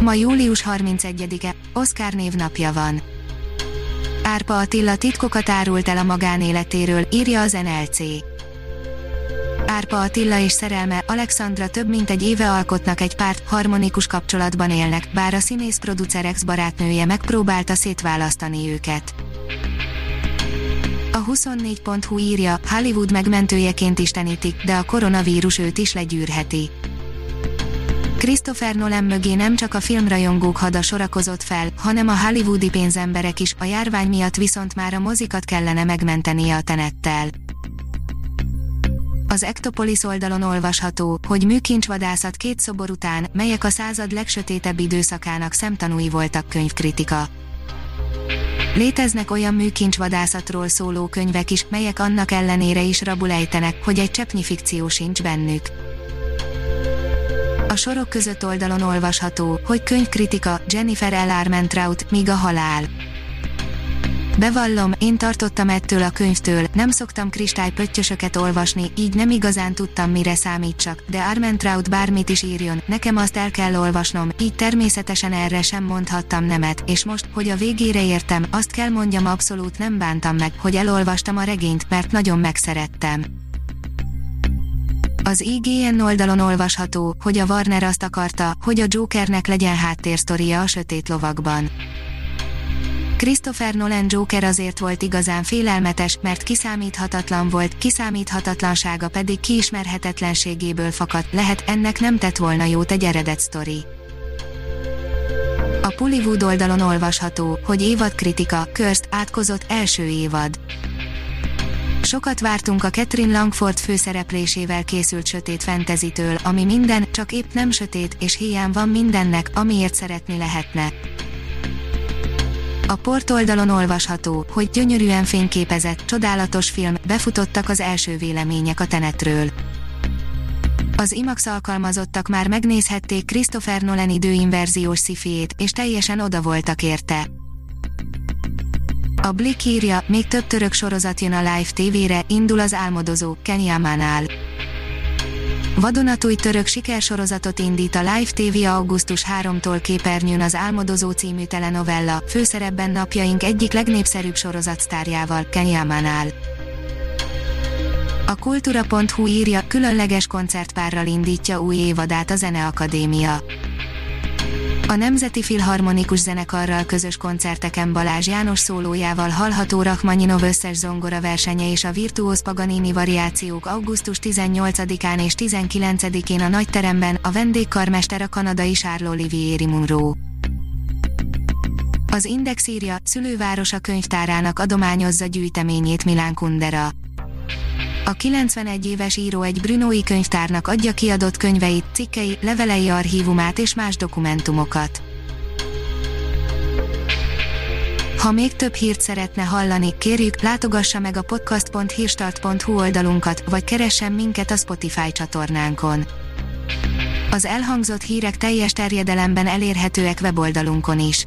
Ma július 31-e, Oscar névnapja van. Árpa Attila titkokat árult el a magánéletéről, írja az NLC. Árpa Attila és szerelme, Alexandra több mint egy éve alkotnak egy párt, harmonikus kapcsolatban élnek, bár a színész producer ex-barátnője megpróbálta szétválasztani őket. A 24.hu írja, Hollywood megmentőjeként istenítik, de a koronavírus őt is legyűrheti. Christopher Nolan mögé nem csak a filmrajongók hada sorakozott fel, hanem a hollywoodi pénzemberek is, a járvány miatt viszont már a mozikat kellene megmentenie a tenettel. Az Ektopolis oldalon olvasható, hogy műkincsvadászat két szobor után, melyek a század legsötétebb időszakának szemtanúi voltak könyvkritika. Léteznek olyan műkincsvadászatról szóló könyvek is, melyek annak ellenére is rabulejtenek, hogy egy cseppnyi fikció sincs bennük. A sorok között oldalon olvasható, hogy könyvkritika Jennifer L. Armentrout, míg a halál. Bevallom, én tartottam ettől a könyvtől, nem szoktam kristálypöttyösöket olvasni, így nem igazán tudtam mire számítsak, de Armentrout bármit is írjon, nekem azt el kell olvasnom, így természetesen erre sem mondhattam nemet, és most, hogy a végére értem, azt kell mondjam abszolút nem bántam meg, hogy elolvastam a regényt, mert nagyon megszerettem. Az IGN oldalon olvasható, hogy a Warner azt akarta, hogy a Jokernek legyen háttérsztoria a sötét lovakban. Christopher Nolan Joker azért volt igazán félelmetes, mert kiszámíthatatlan volt, kiszámíthatatlansága pedig kiismerhetetlenségéből fakadt, lehet ennek nem tett volna jót egy eredet sztori. A Pullywood oldalon olvasható, hogy évad kritika, Körst átkozott első évad. Sokat vártunk a Catherine Langford főszereplésével készült sötét fentezitől, ami minden, csak épp nem sötét, és hiány van mindennek, amiért szeretni lehetne. A port oldalon olvasható, hogy gyönyörűen fényképezett, csodálatos film, befutottak az első vélemények a tenetről. Az IMAX alkalmazottak már megnézhették Christopher Nolan időinverziós szifiét, és teljesen oda voltak érte. A Blick írja, még több török sorozat jön a Live TV-re, indul az álmodozó, Kenyamánál. Vadonatúj török sikersorozatot indít a Live TV augusztus 3-tól képernyőn az Álmodozó című telenovella, főszerepben napjaink egyik legnépszerűbb sorozatsztárjával, Kenyamánál. A kultúra.hu írja, különleges koncertpárral indítja új évadát a Zeneakadémia. A Nemzeti Filharmonikus Zenekarral közös koncerteken Balázs János szólójával hallható Rachmaninov összes zongora versenye és a Virtuóz Paganini variációk augusztus 18-án és 19-én a Nagyteremben, a vendégkarmester a kanadai Charles Olivieri Munro. Az Index írja, szülővárosa könyvtárának adományozza gyűjteményét Milán Kundera. A 91 éves író egy Brunói könyvtárnak adja kiadott könyveit, cikkei, levelei archívumát és más dokumentumokat. Ha még több hírt szeretne hallani, kérjük, látogassa meg a podcast.hírstart.hu oldalunkat, vagy keressen minket a Spotify csatornánkon. Az elhangzott hírek teljes terjedelemben elérhetőek weboldalunkon is.